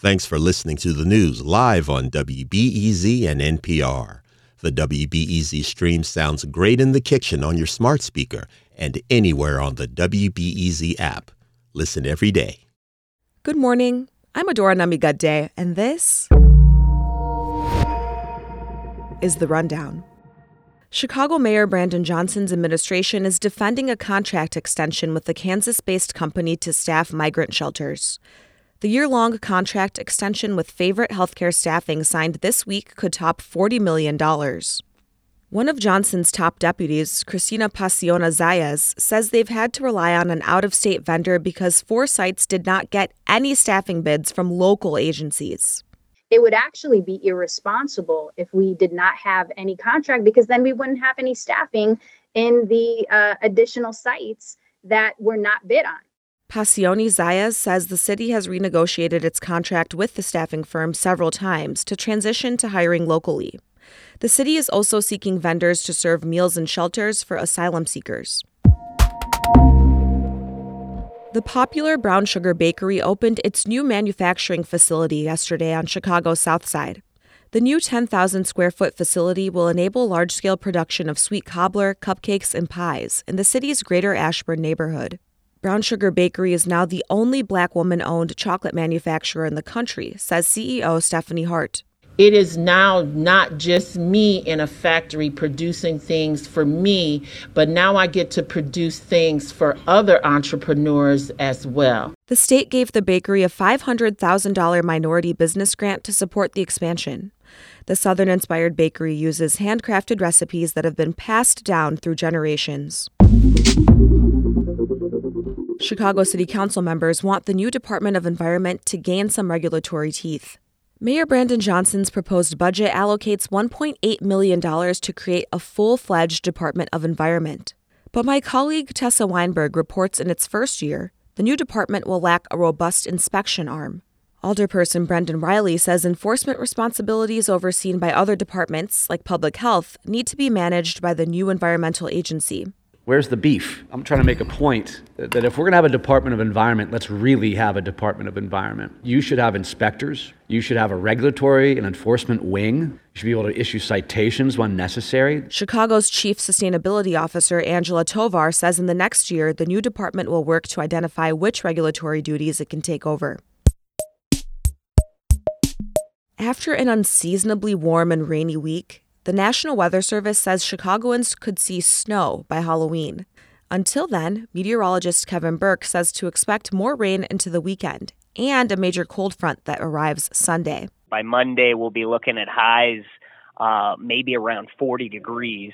Thanks for listening to the news live on WBEZ and NPR. The WBEZ stream sounds great in the kitchen on your smart speaker and anywhere on the WBEZ app. Listen every day. Good morning. I'm Adora Namigadde, and this is The Rundown. Chicago Mayor Brandon Johnson's administration is defending a contract extension with the Kansas based company to staff migrant shelters. The year long contract extension with Favorite Healthcare Staffing signed this week could top $40 million. One of Johnson's top deputies, Cristina Pacione Zayas, says they've had to rely on an out of state vendor because four sites did not get any staffing bids from local agencies. It would actually be irresponsible if we did not have any contract because then we wouldn't have any staffing in the uh, additional sites that were not bid on. Pacione Zayas says the city has renegotiated its contract with the staffing firm several times to transition to hiring locally. The city is also seeking vendors to serve meals and shelters for asylum seekers. The popular Brown Sugar Bakery opened its new manufacturing facility yesterday on Chicago's South Side. The new 10,000 square foot facility will enable large scale production of sweet cobbler, cupcakes, and pies in the city's greater Ashburn neighborhood. Brown Sugar Bakery is now the only black woman owned chocolate manufacturer in the country, says CEO Stephanie Hart. It is now not just me in a factory producing things for me, but now I get to produce things for other entrepreneurs as well. The state gave the bakery a $500,000 minority business grant to support the expansion. The Southern inspired bakery uses handcrafted recipes that have been passed down through generations. Chicago City Council members want the new Department of Environment to gain some regulatory teeth. Mayor Brandon Johnson's proposed budget allocates $1.8 million to create a full fledged Department of Environment. But my colleague Tessa Weinberg reports in its first year, the new department will lack a robust inspection arm. Alderperson Brendan Reilly says enforcement responsibilities overseen by other departments, like public health, need to be managed by the new environmental agency. Where's the beef? I'm trying to make a point that if we're going to have a Department of Environment, let's really have a Department of Environment. You should have inspectors. You should have a regulatory and enforcement wing. You should be able to issue citations when necessary. Chicago's Chief Sustainability Officer, Angela Tovar, says in the next year, the new department will work to identify which regulatory duties it can take over. After an unseasonably warm and rainy week, the National Weather Service says Chicagoans could see snow by Halloween. Until then, meteorologist Kevin Burke says to expect more rain into the weekend and a major cold front that arrives Sunday. By Monday, we'll be looking at highs uh, maybe around 40 degrees.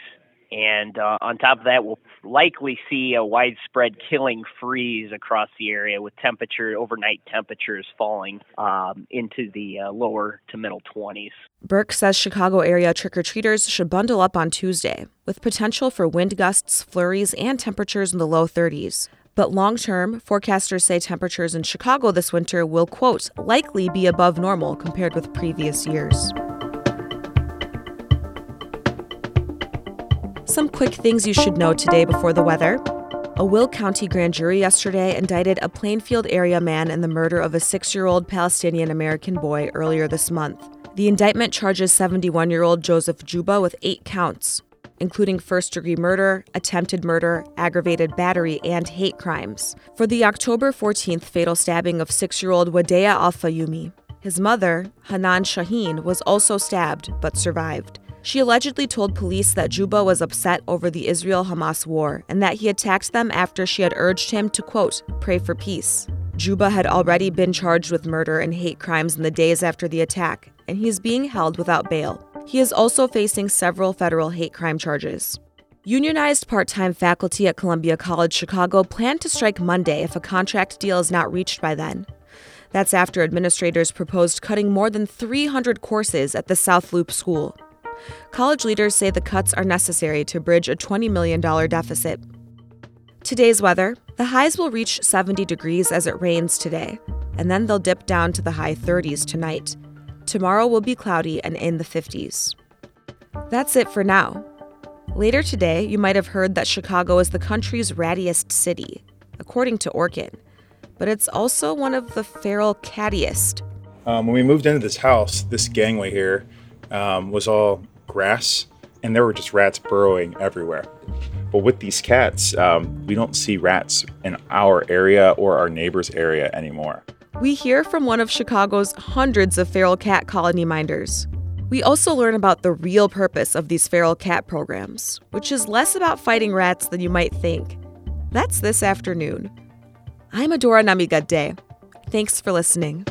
And uh, on top of that, we'll likely see a widespread killing freeze across the area with temperature overnight temperatures falling um, into the uh, lower to middle 20s. Burke says Chicago area trick or treaters should bundle up on Tuesday, with potential for wind gusts, flurries, and temperatures in the low 30s. But long term, forecasters say temperatures in Chicago this winter will, quote, likely be above normal compared with previous years. Some quick things you should know today before the weather. A Will County grand jury yesterday indicted a Plainfield area man in the murder of a six year old Palestinian American boy earlier this month. The indictment charges 71 year old Joseph Czuba with eight counts, including first degree murder, attempted murder, aggravated battery, and hate crimes, for the October 14th fatal stabbing of six year old Wadea Al Fayoume. His mother, Hanaan Shahin, was also stabbed but survived. She allegedly told police that Czuba was upset over the Israel Hamas war and that he attacked them after she had urged him to, quote, pray for peace. Czuba had already been charged with murder and hate crimes in the days after the attack, and he is being held without bail. He is also facing several federal hate crime charges. Unionized part time faculty at Columbia College Chicago plan to strike Monday if a contract deal is not reached by then. That's after administrators proposed cutting more than 300 courses at the South Loop School. College leaders say the cuts are necessary to bridge a $20 million deficit. Today's weather the highs will reach 70 degrees as it rains today, and then they'll dip down to the high 30s tonight. Tomorrow will be cloudy and in the 50s. That's it for now. Later today, you might have heard that Chicago is the country's rattiest city, according to Orkin, but it's also one of the feral cattiest. Um, when we moved into this house, this gangway here um, was all grass, and there were just rats burrowing everywhere. But with these cats, um, we don't see rats in our area or our neighbor's area anymore. We hear from one of Chicago's hundreds of feral cat colony minders. We also learn about the real purpose of these feral cat programs, which is less about fighting rats than you might think. That's this afternoon. I'm Adora Namigadde. Thanks for listening.